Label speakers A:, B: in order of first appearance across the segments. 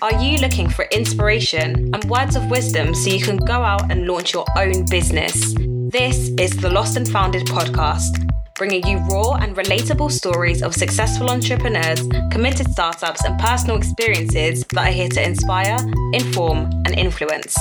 A: Are you looking for inspiration and words of wisdom so you can go out and launch your own business? This is the Lost and Founded podcast, bringing you raw and relatable stories of successful entrepreneurs, committed startups, and personal experiences that are here to inspire, inform, and influence.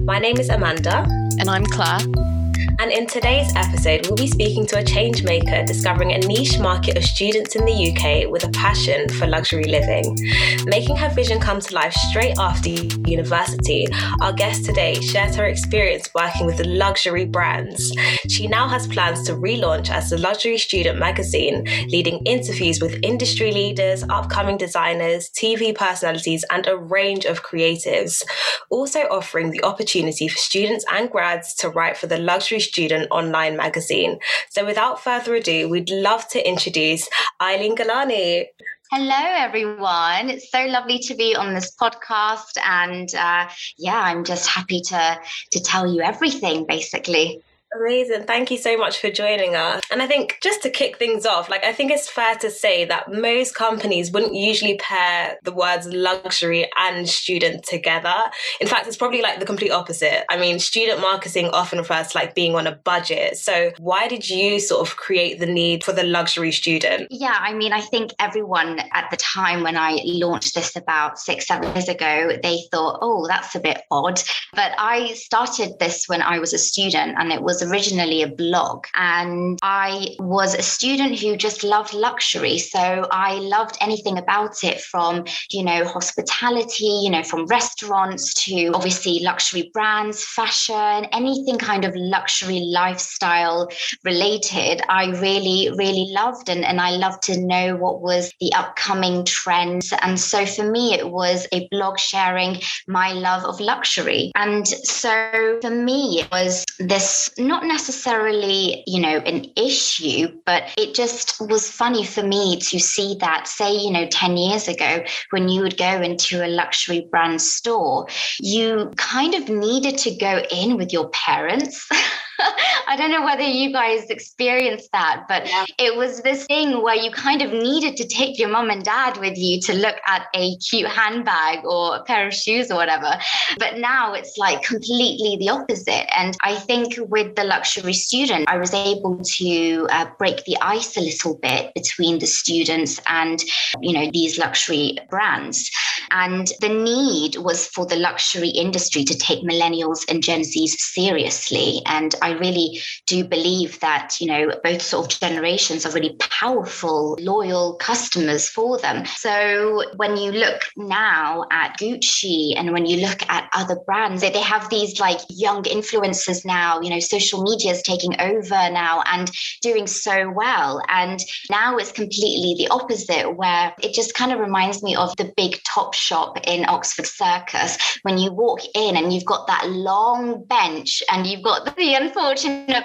A: My name is Amanda.
B: And I'm Claire.
A: And in today's episode, we'll be speaking to a change maker discovering a niche market of students in the UK with a passion for luxury living. Making her vision come to life straight after university, our guest today shares her experience working with luxury brands. She now has plans to relaunch as the Luxury Student magazine, leading interviews with industry leaders, upcoming designers, TV personalities, and a range of creatives. Also offering the opportunity for students and grads to write for the Luxury Student online magazine. So without further ado, we'd love to introduce Eileen Galani.
C: Hello, everyone. It's so lovely to be on this podcast, and uh, yeah, I'm just happy to to tell you everything, basically.
A: Amazing. Thank you so much for joining us. And I think just to kick things off, like I think it's fair to say that most companies wouldn't usually pair the words luxury and student together. In fact, it's probably like the complete opposite. I mean, student marketing often refers to like being on a budget. So why did you sort of create the need for the luxury student?
C: Yeah, I mean, I think everyone at the time when I launched this about six, seven years ago, they thought, oh, that's a bit odd. But I started this when I was a student and it was was originally a blog and I was a student who just loved luxury. So I loved anything about it from, you know, hospitality, you know, from restaurants to obviously luxury brands, fashion, anything kind of luxury lifestyle related. I really, really loved and, and I loved to know what was the upcoming trends. And so for me, it was a blog sharing my love of luxury. And so for me, it was this not necessarily, you know, an issue, but it just was funny for me to see that, say, you know, 10 years ago, when you would go into a luxury brand store, you kind of needed to go in with your parents. I don't know whether you guys experienced that, but yeah. it was this thing where you kind of needed to take your mom and dad with you to look at a cute handbag or a pair of shoes or whatever. But now it's like completely the opposite. And I think with the luxury student, I was able to uh, break the ice a little bit between the students and, you know, these luxury brands. And the need was for the luxury industry to take millennials and Gen Zs seriously. And I really do believe that, you know, both sort of generations are really powerful, loyal customers for them. So when you look now at Gucci and when you look at other brands, they have these like young influencers now, you know, social media is taking over now and doing so well. And now it's completely the opposite, where it just kind of reminds me of the big Topshop in Oxford Circus when you walk in and you've got that long bench and you've got the unfortunate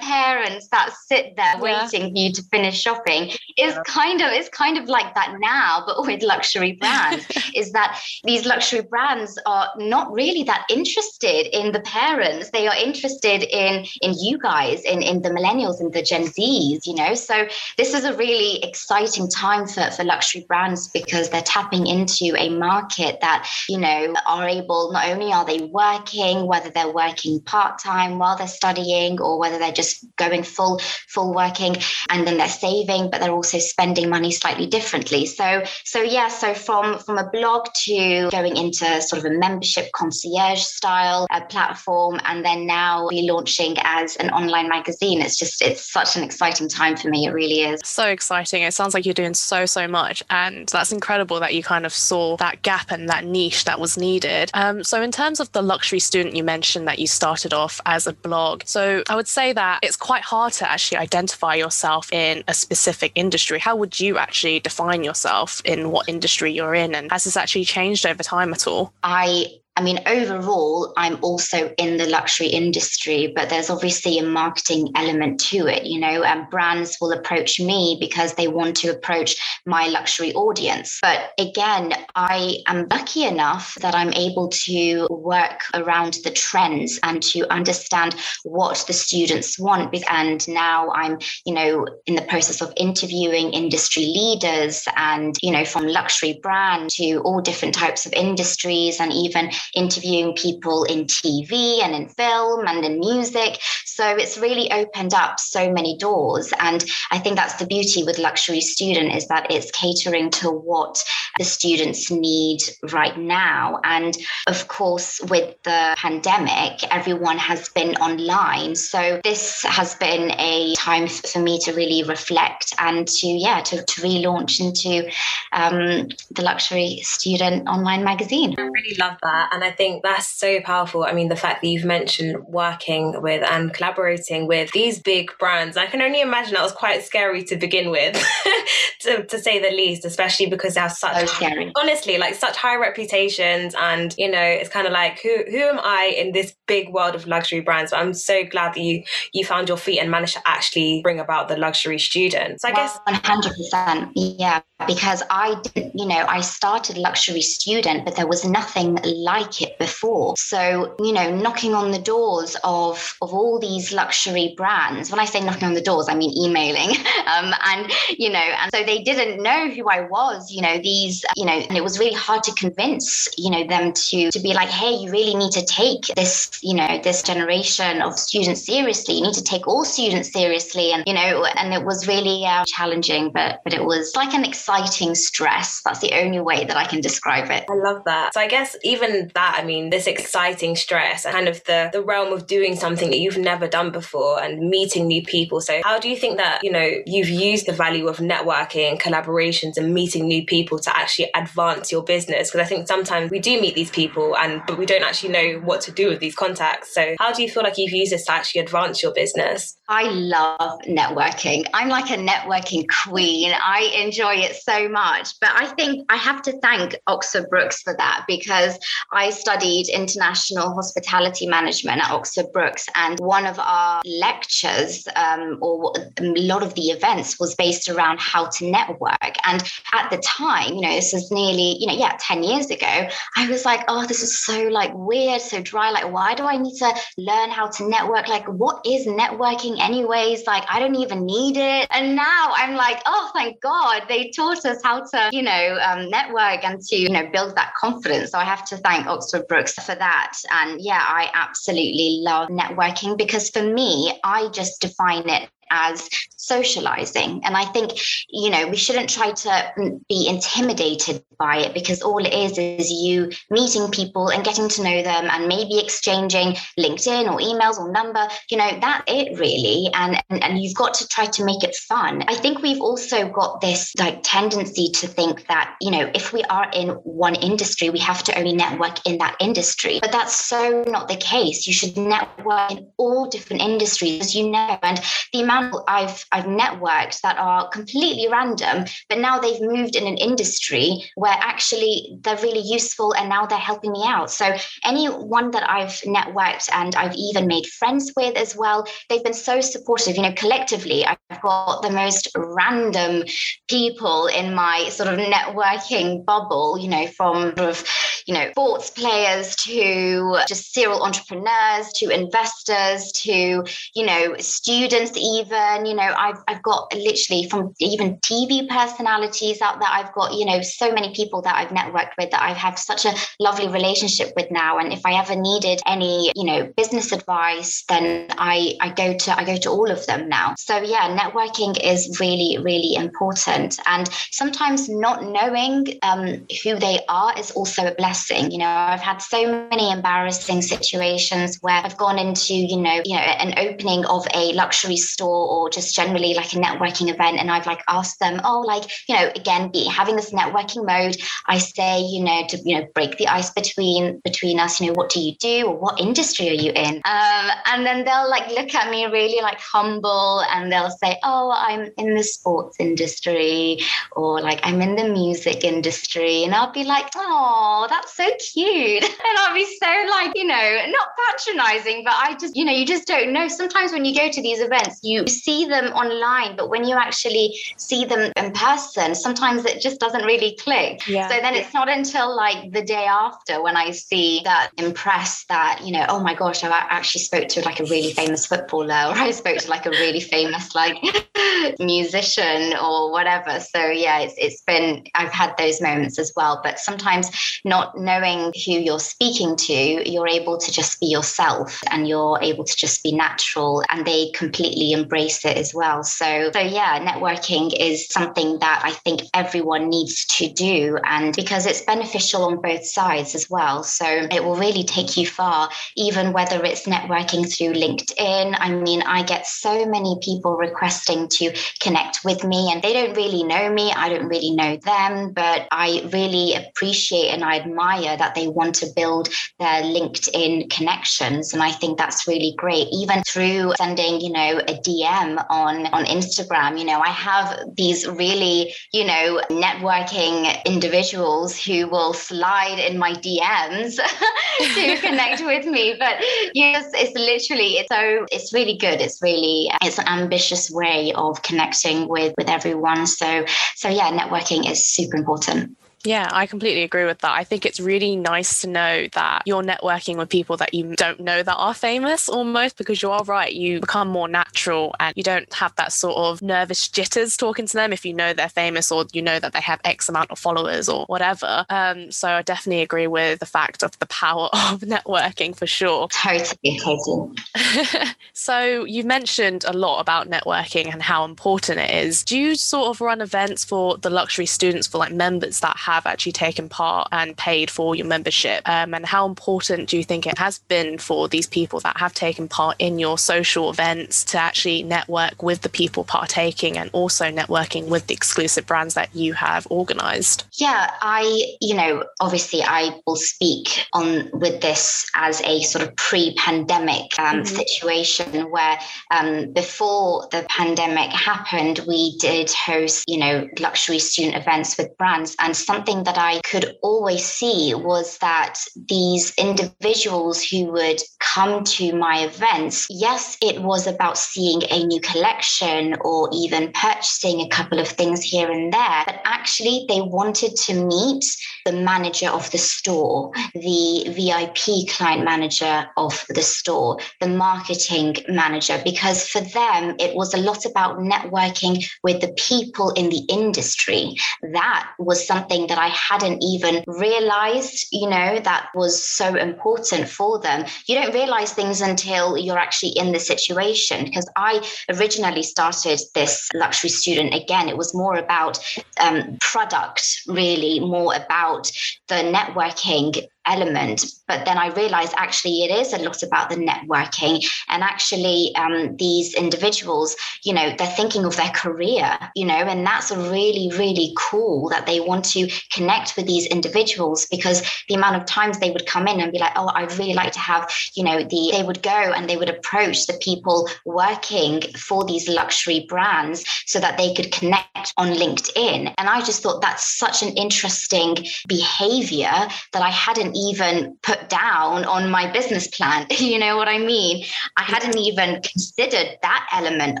C: parents that sit there yeah. waiting for you to finish shopping is yeah. kind of it's kind of like that now but with luxury brands is that these luxury brands are not really that interested in the parents they are interested in in you guys in in the millennials and the gen z's you know so this is a really exciting time for for luxury brands because they're tapping into a market that you know are able not only are they working whether they're working part-time while they're studying or whether they're just going full full working and then they're saving but they're also spending money slightly differently. So so yeah so from from a blog to going into sort of a membership concierge style platform and then now relaunching as an online magazine. It's just it's such an exciting time for me. It really is.
B: So exciting. It sounds like you're doing so so much and that's incredible that you kind of saw that gap and that niche that was needed. Um, so in terms of the luxury student you mentioned that you started off as a blog so I would say that it's quite hard to actually identify yourself in a specific industry. How would you actually define yourself in what industry you're in? And has this actually changed over time at all?
C: I I mean, overall, I'm also in the luxury industry, but there's obviously a marketing element to it. You know, and brands will approach me because they want to approach my luxury audience. But again, I am lucky enough that I'm able to work around the trends and to understand what the students want. And now I'm, you know, in the process of interviewing industry leaders and, you know, from luxury brand to all different types of industries and even interviewing people in TV and in film and in music. So it's really opened up so many doors. And I think that's the beauty with Luxury Student is that it's catering to what the students need right now. And of course, with the pandemic, everyone has been online. So this has been a time for me to really reflect and to, yeah, to, to relaunch into um, the Luxury Student online magazine.
A: I really love that. And I think that's so powerful. I mean, the fact that you've mentioned working with and collaborating with these big brands, I can only imagine that was quite scary to begin with, to, to say the least, especially because they have such,
C: so
A: honestly, like such high reputations. And, you know, it's kind of like, who, who am I in this big world of luxury brands? But I'm so glad that you, you found your feet and managed to actually bring about the luxury student. So I guess
C: 100%. Yeah. Because I didn't, you know, I started luxury student, but there was nothing like it before. So, you know, knocking on the doors of, of all these luxury brands, when I say knocking on the doors, I mean emailing. Um, and, you know, and so they didn't know who I was, you know, these, you know, and it was really hard to convince, you know, them to, to be like, hey, you really need to take this, you know, this generation of students seriously. You need to take all students seriously. And, you know, and it was really uh, challenging, but, but it was like an exciting stress. That's the only way that I can describe it.
A: I love that. So I guess even that, I mean, this exciting stress and kind of the, the realm of doing something that you've never done before and meeting new people. So how do you think that, you know, you've used the value of networking, collaborations and meeting new people to actually advance your business? Because I think sometimes we do meet these people and but we don't actually know what to do with these contacts. So how do you feel like you've used this to actually advance your business?
C: I love networking. I'm like a networking queen. I enjoy it so much. But I think I have to thank Oxford Brookes for that because I studied international hospitality management at Oxford Brookes. And one of our lectures, um, or a lot of the events, was based around how to network. And at the time, you know, this was nearly, you know, yeah, 10 years ago, I was like, oh, this is so like weird, so dry. Like, why do I need to learn how to network? Like, what is networking, anyways? Like, I don't even need it. And now I'm like, oh, thank God they taught us how to, you know, um, network and to, you know, build that confidence. So I have to thank Oxford Brookes for that. And yeah, I absolutely love networking because for me, I just define it as socializing. And I think, you know, we shouldn't try to mm, be intimidated by it because all it is is you meeting people and getting to know them and maybe exchanging LinkedIn or emails or number. You know, that's it really. And, and, and you've got to try to make it fun. I think we've also got this like tendency to think that, you know, if we are in one industry, we have to only network in that industry. But that's so not the case. You should network in all different industries, as you know. And the amount I've I've networked that are completely random, but now they've moved in an industry where actually they're really useful and now they're helping me out. So anyone that I've networked and I've even made friends with as well, they've been so supportive. You know, collectively, I've got the most random people in my sort of networking bubble. You know, from sort of you know sports players to just serial entrepreneurs to investors to you know students even you know I've, I've got literally from even tv personalities out there i've got you know so many people that i've networked with that i've had such a lovely relationship with now. And if i ever needed any you know business advice then i i go to i go to all of them now. So yeah networking is really really important. And sometimes not knowing um, who they are is also a blessing. You know i've had so many embarrassing situations where i've gone into you know you know an opening of a luxury store or just generally like a networking event and I've like asked them, oh, like, you know, again, be having this networking mode, I say, you know, to, you know, break the ice between between us, you know, what do you do or what industry are you in? Um, and then they'll like look at me really like humble and they'll say, oh, I'm in the sports industry or like I'm in the music industry. And I'll be like, oh, that's so cute. And I'll be so like, you know, not patronizing, but I just, you know, you just don't know. Sometimes when you go to these events, you see them online, but when you actually see them in person, sometimes it just doesn't really click. Yeah. So then it's not until like the day after when I see that impress that, you know, oh my gosh, I actually spoke to like a really famous footballer or I spoke to like a really famous like musician or whatever. So yeah, it's it's been I've had those moments as well. But sometimes not knowing who you're speaking to, you're able to just be yourself and you're able to just be natural and they completely embrace it as well. So so yeah, networking is something that I think everyone needs to do and because it's beneficial on both sides as well. So it will really take you far, even whether it's networking through LinkedIn. I mean, I get so many people requesting to connect with me and they don't really know me. I don't really know them, but I really appreciate and I admire that they want to build their LinkedIn connections. And I think that's really great. Even through sending, you know, a DM on, on Instagram, you know, I have these really, you know, networking individuals who will slide in my DMs to connect with me. But yes, it's literally, it's so, it's really good. It's really, it's an ambitious way of connecting with, with everyone. So, so yeah, networking is super important.
B: Yeah, I completely agree with that. I think it's really nice to know that you're networking with people that you don't know that are famous almost because you are right. You become more natural and you don't have that sort of nervous jitters talking to them if you know they're famous or you know that they have X amount of followers or whatever. Um, so I definitely agree with the fact of the power of networking for sure.
C: Totally, totally.
B: so you mentioned a lot about networking and how important it is. Do you sort of run events for the luxury students for like members that have actually taken part and paid for your membership? Um, and how important do you think it has been for these people that have taken part in your social events to actually network with the people partaking and also networking with the exclusive brands that you have organized?
C: Yeah, I, you know, obviously I will speak on with this as a sort of pre-pandemic um, mm-hmm. situation where um, before the pandemic happened, we did host, you know, luxury student events with brands and some something that I could always see was that these individuals who would come to my events, yes, it was about seeing a new collection or even purchasing a couple of things here and there, but actually they wanted to meet the manager of the store, the VIP client manager of the store, the marketing manager, because for them, it was a lot about networking with the people in the industry. That was something that I hadn't even realized, you know, that was so important for them. You don't realize things until you're actually in the situation. Because I originally started this luxury student again, it was more about um, product, really, more about the networking element. But then I realized actually it is a lot about the networking. And actually, um, these individuals, you know, they're thinking of their career, you know, and that's really, really cool that they want to connect with these individuals because the amount of times they would come in and be like, oh, I'd really like to have, you know, the, they would go and they would approach the people working for these luxury brands so that they could connect on LinkedIn. And I just thought that's such an interesting behavior that I hadn't even put down on my business plan. you know what I mean? I hadn't even considered that element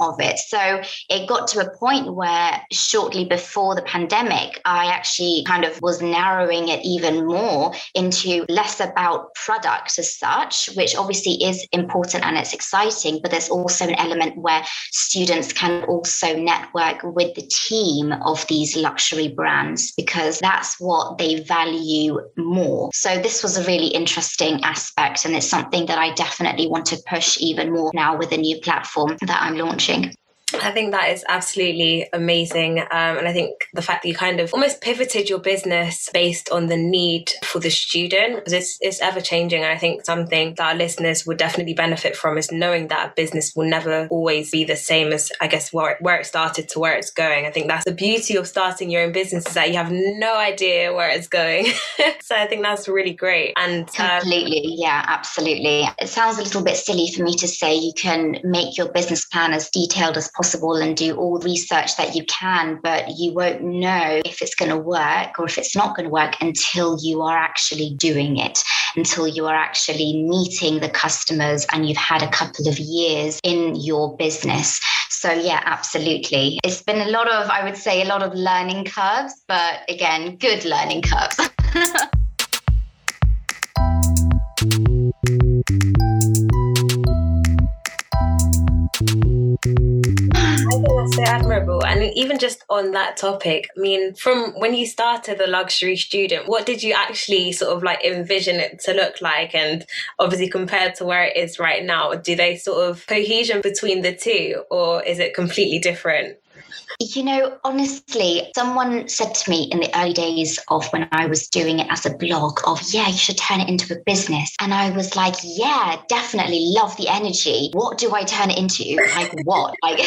C: of it. So it got to a point where shortly before the pandemic, I actually kind of was narrowing it even more into less about products as such, which obviously is important and it's exciting, but there's also an element where students can also network with the team of these luxury brands because that's what they value more. So this was a really interesting aspect, and it's something that I definitely want to push even more now with a new platform that I'm launching.
A: I think that is absolutely amazing. Um, and I think the fact that you kind of almost pivoted your business based on the need for the student, because it's, ever changing. And I think something that our listeners would definitely benefit from is knowing that a business will never always be the same as, I guess, where, where it started to where it's going. I think that's the beauty of starting your own business is that you have no idea where it's going. so I think that's really great. And
C: um, completely. Yeah, absolutely. It sounds a little bit silly for me to say you can make your business plan as detailed as possible possible and do all research that you can, but you won't know if it's going to work or if it's not going to work until you are actually doing it, until you are actually meeting the customers and you've had a couple of years in your business. So, yeah, absolutely. It's been a lot of, I would say, a lot of learning curves, but again, good learning curves.
A: so admirable. And even just on that topic, I mean, from when you started the luxury student, what did you actually sort of like envision it to look like? And obviously, compared to where it is right now, do they sort of cohesion between the two, or is it completely different?
C: You know, honestly, someone said to me in the early days of when I was doing it as a blog of, yeah, you should turn it into a business. And I was like, yeah, definitely love the energy. What do I turn it into? Like what? like,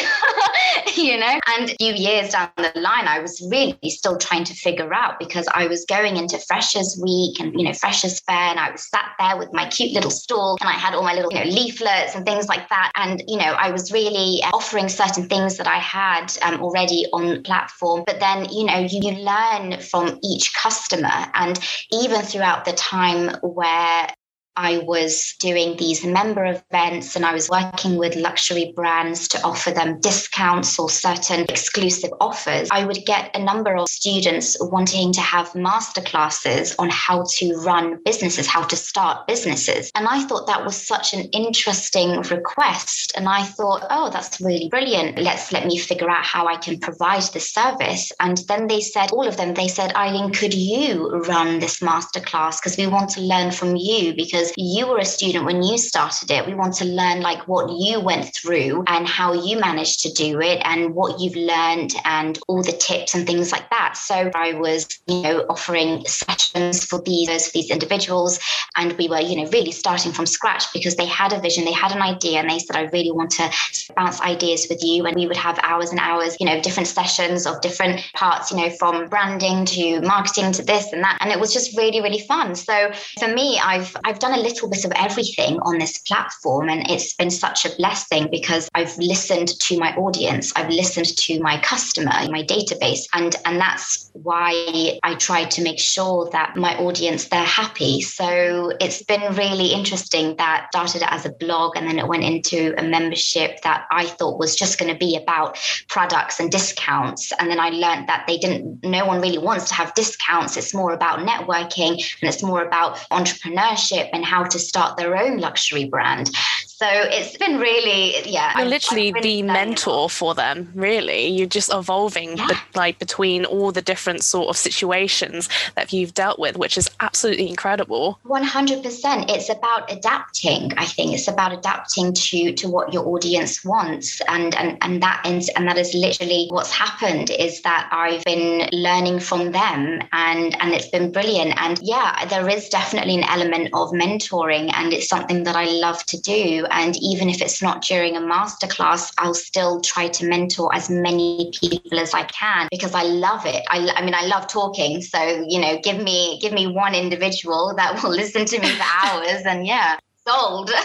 C: you know? And a few years down the line, I was really still trying to figure out because I was going into Freshers Week and, you know, Freshers Fair. And I was sat there with my cute little stall and I had all my little, you know, leaflets and things like that. And, you know, I was really uh, offering certain things that I had um, already on platform but then you know you, you learn from each customer. And even throughout the time where I was doing these member events and I was working with luxury brands to offer them discounts or certain exclusive offers. I would get a number of students wanting to have masterclasses on how to run businesses, how to start businesses. And I thought that was such an interesting request. And I thought, oh, that's really brilliant. Let's let me figure out how I can provide this service. And then they said, all of them, they said, Eileen, could you run this masterclass? Because we want to learn from you because because you were a student when you started it. We want to learn like what you went through and how you managed to do it and what you've learned and all the tips and things like that. So I was, you know, offering sessions for these for these individuals and we were, you know, really starting from scratch because they had a vision, they had an idea and they said, I really want to bounce ideas with you. And we would have hours and hours, you know, different sessions of different parts, you know, from branding to marketing to this and that. And it was just really, really fun. So for me, I've I've done a little bit of everything on this platform. And it's been such a blessing because I've listened to my audience, I've listened to my customer, my database. And, and that's why I try to make sure that my audience, they're happy. So it's been really interesting that started as a blog and then it went into a membership that I thought was just going to be about products and discounts. And then I learned that they didn't, no one really wants to have discounts. It's more about networking and it's more about entrepreneurship and how to start their own luxury brand. So it's been really, yeah.
B: You're literally really the mentor for them, really. You're just evolving, yeah. be- like between all the different sort of situations that you've dealt with, which is absolutely incredible.
C: 100%. It's about adapting. I think it's about adapting to to what your audience wants, and and and that is and that is literally what's happened. Is that I've been learning from them, and and it's been brilliant. And yeah, there is definitely an element of mentoring, and it's something that I love to do and even if it's not during a masterclass, I'll still try to mentor as many people as I can because I love it. I, I mean, I love talking. So, you know, give me give me one individual that will listen to me for hours and yeah, sold.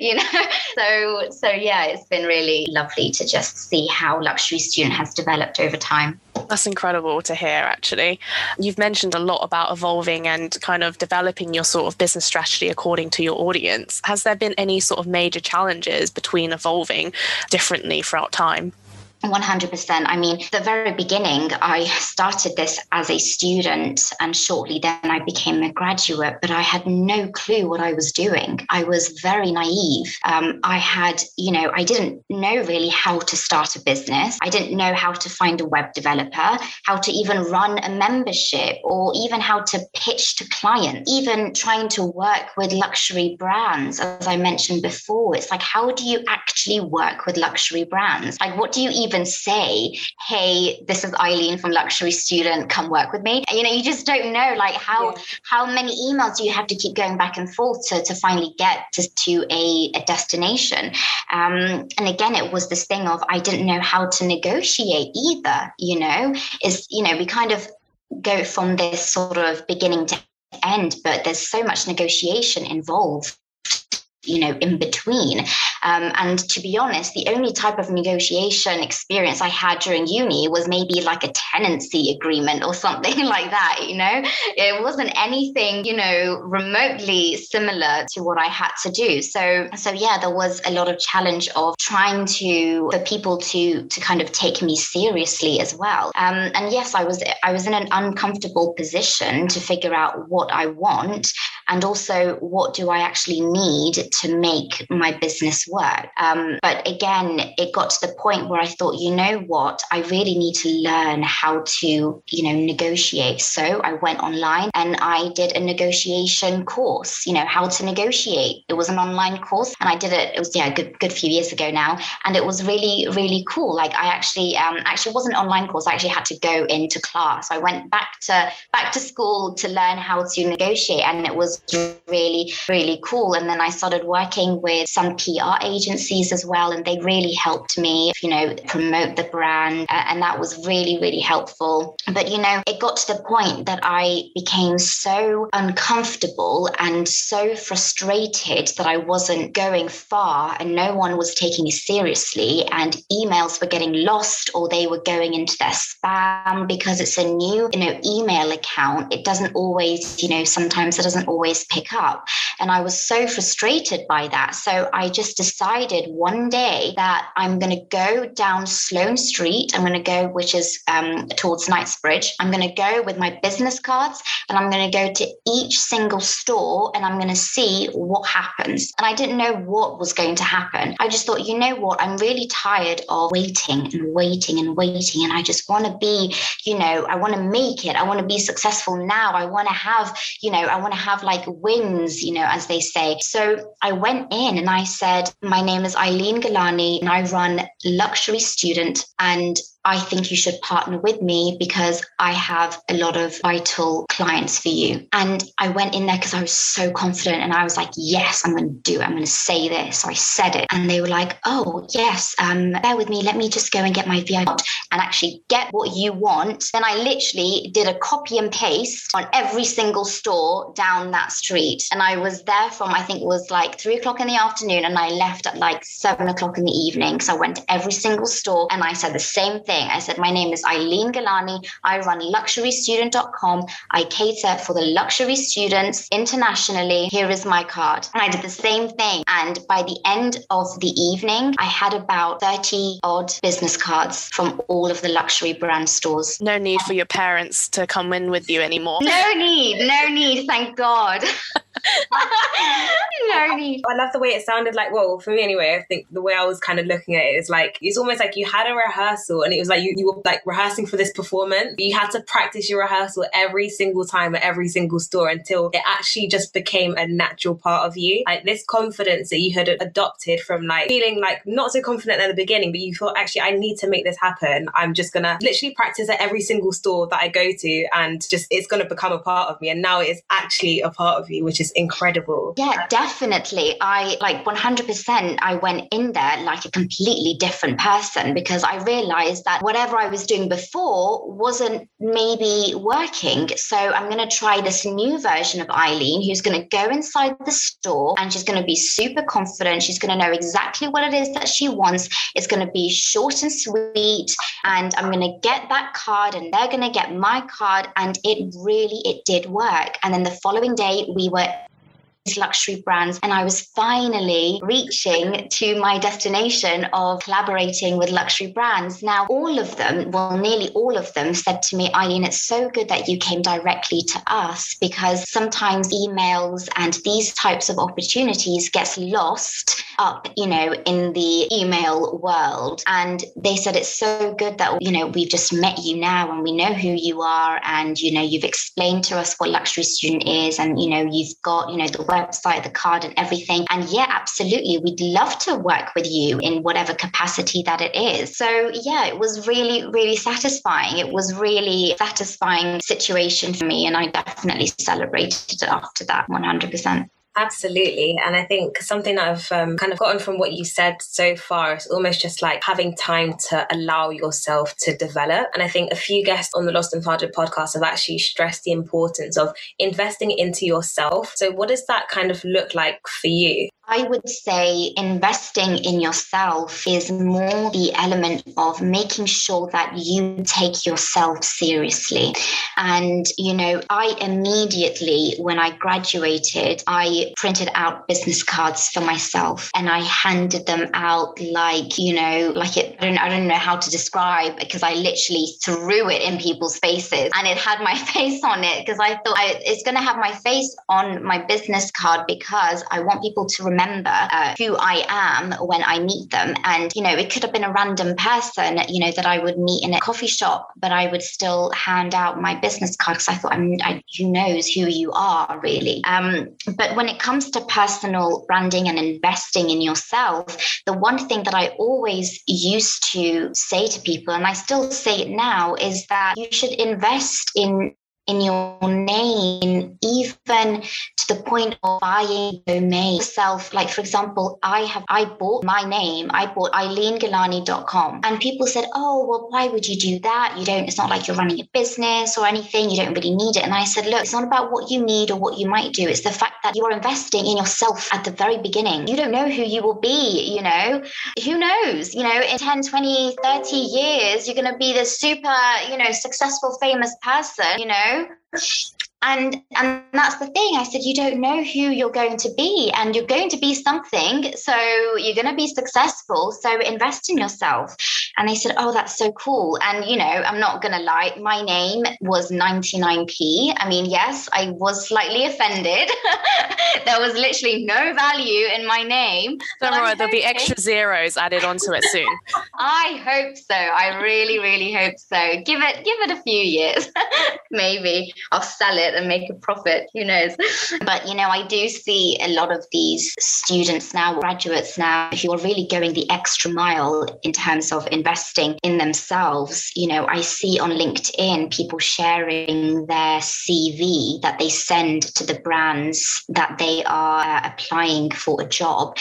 C: You know? So so yeah it's been really lovely to just see how luxury student has developed over time.
B: That's incredible to hear actually. You've mentioned a lot about evolving and kind of developing your sort of business strategy according to your audience. Has there been any sort of major challenges between evolving differently throughout time
C: 100%. I mean, the very beginning, I started this as a student, and shortly then I became a graduate, but I had no clue what I was doing. I was very naive. Um, I had, you know, I didn't know really how to start a business. I didn't know how to find a web developer, how to even run a membership, or even how to pitch to clients, even trying to work with luxury brands. As I mentioned before, it's like, how do you actually work with luxury brands? Like, what do you even even say, hey, this is Eileen from Luxury Student, come work with me. You know, you just don't know like how yeah. how many emails do you have to keep going back and forth to, to finally get to, to a, a destination. Um, and again, it was this thing of I didn't know how to negotiate either, you know, is, you know, we kind of go from this sort of beginning to end, but there's so much negotiation involved you know in between Um, and to be honest, the only type of negotiation experience I had during uni was maybe like a tenancy agreement or something like that. You know, it wasn't anything, you know, remotely similar to what I had to do. So, so yeah, there was a lot of challenge of trying to for people to to kind of take me seriously as well. Um, and yes, I was I was in an uncomfortable position to figure out what I want and also what do I actually need to make my business work. Um, but again, it got to the point where I thought, you know what, I really need to learn how to, you know, negotiate. So I went online and I did a negotiation course, you know, how to negotiate. It was an online course and I did it, it was, yeah, a good, good few years ago now. And it was really, really cool. Like I actually, um, actually wasn't online course. I actually had to go into class. I went back to, back to school to learn how to negotiate and it was really, really cool. And then I started working with some PR agencies as well, and they really helped me, you know, promote the brand. Uh, and that was really, really helpful. But, you know, it got to the point that I became so uncomfortable and so frustrated that I wasn't going far and no one was taking me seriously. And emails were getting lost or they were going into their spam because it's a new, you know, email account. It doesn't always, you know, sometimes it doesn't always pick up. And I was so frustrated by that. So I just decided one day that I'm going to go down Sloane Street. I'm going to go, which is um, towards Knightsbridge. I'm going to go with my business cards and I'm going to go to each single store and I'm going to see what happens. And I didn't know what was going to happen. I just thought, you know what? I'm really tired of waiting and waiting and waiting. And I just want to be, you know, I want to make it. I want to be successful now. I want to have, you know, I want to have like wins, you know, as they say. So I went in and I said, My name is Eileen Galani and I run Luxury Student and I think you should partner with me because I have a lot of vital clients for you. And I went in there because I was so confident and I was like, yes, I'm going to do it. I'm going to say this. So I said it. And they were like, oh, yes, um, bear with me. Let me just go and get my VIP and actually get what you want. Then I literally did a copy and paste on every single store down that street. And I was there from, I think it was like three o'clock in the afternoon and I left at like seven o'clock in the evening. So I went to every single store and I said the same thing thing. I said, My name is Eileen Galani. I run luxurystudent.com. I cater for the luxury students internationally. Here is my card. And I did the same thing. And by the end of the evening, I had about 30 odd business cards from all of the luxury brand stores.
B: No need for your parents to come in with you anymore.
C: No need. No need. Thank God.
A: I love the way it sounded like, well, for me anyway, I think the way I was kind of looking at it is like, it's almost like you had a rehearsal and it was like you, you were like rehearsing for this performance. You had to practice your rehearsal every single time at every single store until it actually just became a natural part of you. Like this confidence that you had adopted from like feeling like not so confident at the beginning, but you thought, actually, I need to make this happen. I'm just gonna literally practice at every single store that I go to and just it's gonna become a part of me. And now it is actually a part of you, which is incredible.
C: Yeah, definitely. I like 100%. I went in there like a completely different person because I realized that whatever I was doing before wasn't maybe working. So I'm going to try this new version of Eileen who's going to go inside the store and she's going to be super confident. She's going to know exactly what it is that she wants. It's going to be short and sweet. And I'm going to get that card and they're going to get my card. And it really, it did work. And then the following day, we were luxury brands. And I was finally reaching to my destination of collaborating with luxury brands. Now, all of them, well, nearly all of them said to me, Eileen, it's so good that you came directly to us because sometimes emails and these types of opportunities gets lost up, you know, in the email world. And they said, it's so good that, you know, we've just met you now and we know who you are. And, you know, you've explained to us what luxury student is and, you know, you've got, you know, the website, the card, and everything. And yeah, absolutely, we'd love to work with you in whatever capacity that it is. So yeah, it was really, really satisfying. It was really satisfying situation for me, and I definitely celebrated it after that 100%.
A: Absolutely. And I think something that I've um, kind of gotten from what you said so far is almost just like having time to allow yourself to develop. And I think a few guests on the Lost and Founded podcast have actually stressed the importance of investing into yourself. So, what does that kind of look like for you?
C: I would say investing in yourself is more the element of making sure that you take yourself seriously. And, you know, I immediately, when I graduated, I printed out business cards for myself and I handed them out like, you know, like it, I don't, I don't know how to describe because I literally threw it in people's faces and it had my face on it because I thought I, it's going to have my face on my business card because I want people to remember uh, who I am when I meet them. And, you know, it could have been a random person, you know, that I would meet in a coffee shop, but I would still hand out my business card because I thought, I'm, I, who knows who you are really. Um, but when it comes to personal branding and investing in yourself, the one thing that I always used to say to people, and I still say it now, is that you should invest in in your name, even the point of buying domain yourself. Like, for example, I have I bought my name, I bought eileengilani.com. And people said, Oh, well, why would you do that? You don't, it's not like you're running a business or anything, you don't really need it. And I said, Look, it's not about what you need or what you might do. It's the fact that you are investing in yourself at the very beginning. You don't know who you will be, you know. Who knows? You know, in 10, 20, 30 years, you're gonna be this super, you know, successful, famous person, you know and and that's the thing. I said you don't know who you're going to be and you're going to be something so you're going to be successful so invest in yourself. And they said oh that's so cool. And you know i'm not going to lie my name was 99p i mean yes i was slightly offended. There was literally no value in my name
B: don't worry there'll be extra zeros added onto it soon.
C: I hope so. I really really hope so. Give it give it a few years. Maybe i'll sell it it and make a profit. Who knows? But, you know, I do see a lot of these students now, graduates now, who are really going the extra mile in terms of investing in themselves. You know, I see on LinkedIn people sharing their CV that they send to the brands that they are uh, applying for a job.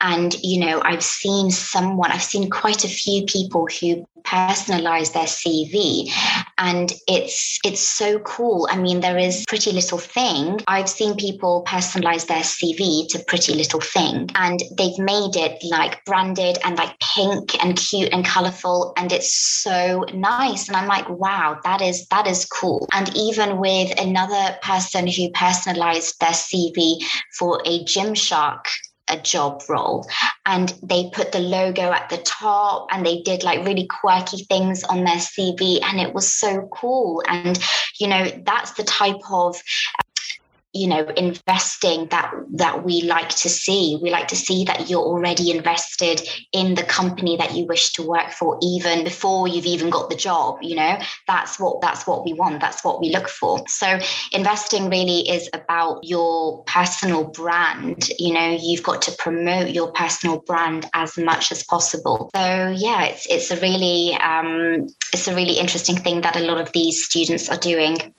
C: And, you know, I've seen someone, I've seen quite a few people who personalize their CV. And it's it's so cool. I mean, there is PrettyLittleThing. I've seen people personalize their CV to PrettyLittleThing. And they've made it like branded and like pink and cute and colorful. And it's so nice. And I'm like, wow, that is that is cool. And even with another person who personalized their CV for a Gymshark a job role and they put the logo at the top and they did like really quirky things on their CV and it was so cool. And you know that's the type of you know investing that that we like to see. We like to see that you're already invested in the company that you wish to work for even before you've even got the job you know? That's what that's what we want. That's what we look for. So investing really is about your personal brand you know? You've got to promote your personal brand as much as possible. So yeah it's it's a really um, it's a really interesting thing that a lot of these students are doing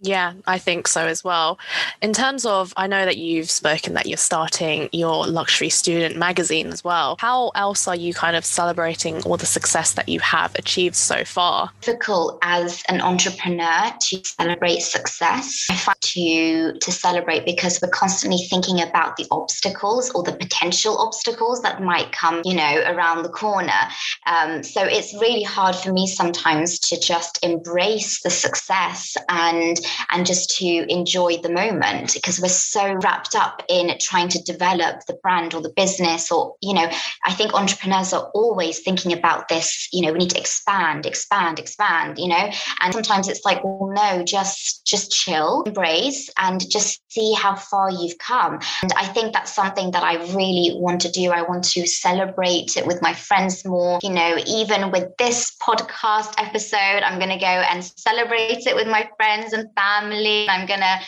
B: yeah, I think so as well. In terms of, I know that you've spoken that you're starting your luxury student magazine as well. How else are you kind of celebrating all the success that you have achieved so far?
C: Difficult as an entrepreneur to celebrate success. I find to to celebrate because we're constantly thinking about the obstacles or the potential obstacles that might come, you know, around the corner. Um, so it's really hard for me sometimes to just embrace the success and and just to enjoy the moment because we're so wrapped up in trying to develop the brand or the business or you know i think entrepreneurs are always thinking about this you know we need to expand expand expand you know? And sometimes it's like well no just just chill embrace and just see how far you've come. And i think that's something that i really want to do. I want to celebrate it with my friends more. You know even with this podcast episode i'm going to go and celebrate it with my friends and family. I'm gonna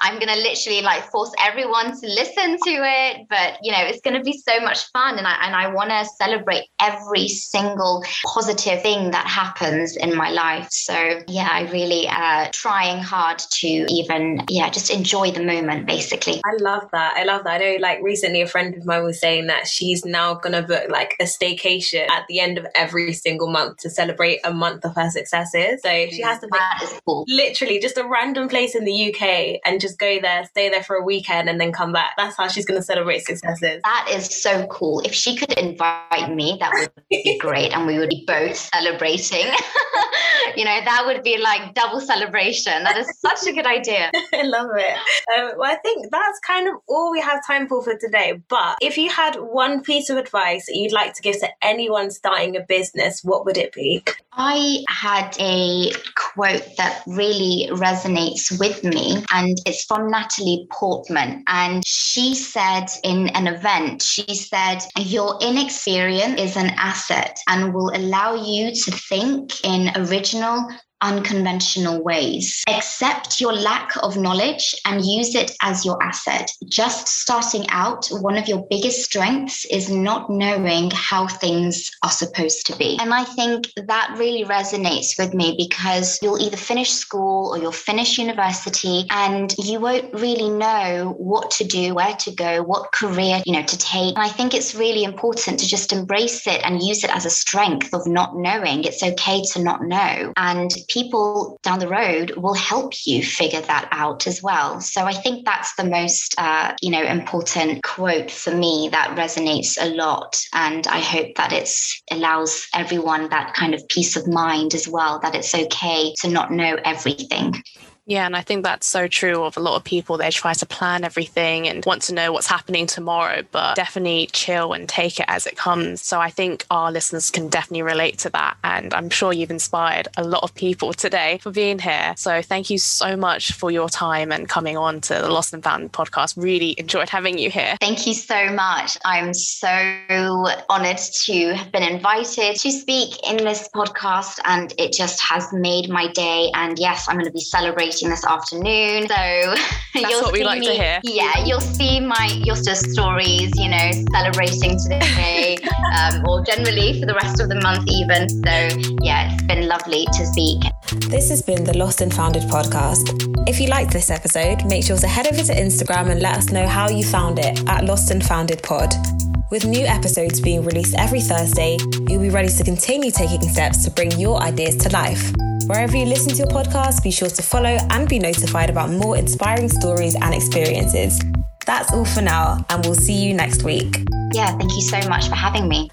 C: I'm gonna literally like force everyone to listen to it. But you know, it's gonna be so much fun and I and I wanna celebrate every single positive thing that happens in my life. So yeah, I really uh trying hard to even yeah, just enjoy the moment basically.
A: I love that. I love that. I know like recently a friend of mine was saying that she's now gonna book like a staycation at the end of every single month to celebrate a month of her successes. So she has to
C: is cool.
A: literally just a random place in the UK and just go there, stay there for a weekend, and then come back. That's how she's going to celebrate successes.
C: That is so cool. If she could invite me, that would be great, and we would be both celebrating. you know, that would be like double celebration. That is such a good idea.
A: I love it. Um, well, I think that's kind of all we have time for for today. But if you had one piece of advice that you'd like to give to anyone starting a business, what would it be?
C: I had a quote that really resonates with me, and it's from Natalie Portman. And she said in an event, she said, Your inexperience is an asset and will allow you to think in original, unconventional ways. Accept your lack of knowledge and use it as your asset. Just starting out, one of your biggest strengths is not knowing how things are supposed to be. And I think that really resonates with me because you'll either finish school or you'll finish university and you won't really know what to do, where to go, what career, you know, to take. And I think it's really important to just embrace it and use it as a strength of not knowing. It's okay to not know. And people down the road will help you figure that out as well. So I think that's the most, uh, you know, important quote for me that resonates a lot. And I hope that it allows everyone that kind of peace of mind as well, that it's okay to not know everything.
B: Yeah, and I think that's so true of a lot of people. They try to plan everything and want to know what's happening tomorrow, but definitely chill and take it as it comes. So I think our listeners can definitely relate to that. And I'm sure you've inspired a lot of people today for being here. So thank you so much for your time and coming on to the Lost and Found podcast. Really enjoyed having you here.
C: Thank you so much. I'm so honored to have been invited to speak in this podcast, and it just has made my day. And yes, I'm going to be celebrating this afternoon. So
B: that's what we like
C: me,
B: to hear.
C: Yeah, you'll see my Yosta stories, you know, celebrating today, um, or generally for the rest of the month, even. So yeah, it's been lovely to speak.
A: This has been the Lost and Founded podcast. If you liked this episode, make sure to head over to Instagram and let us know how you found it at Lost and Founded Pod. With new episodes being released every Thursday, you'll be ready to continue taking steps to bring your ideas to life. Wherever you listen to your podcast, be sure to follow and be notified about more inspiring stories and experiences. That's all for now, and we'll see you next week.
C: Yeah, thank you so much for having me.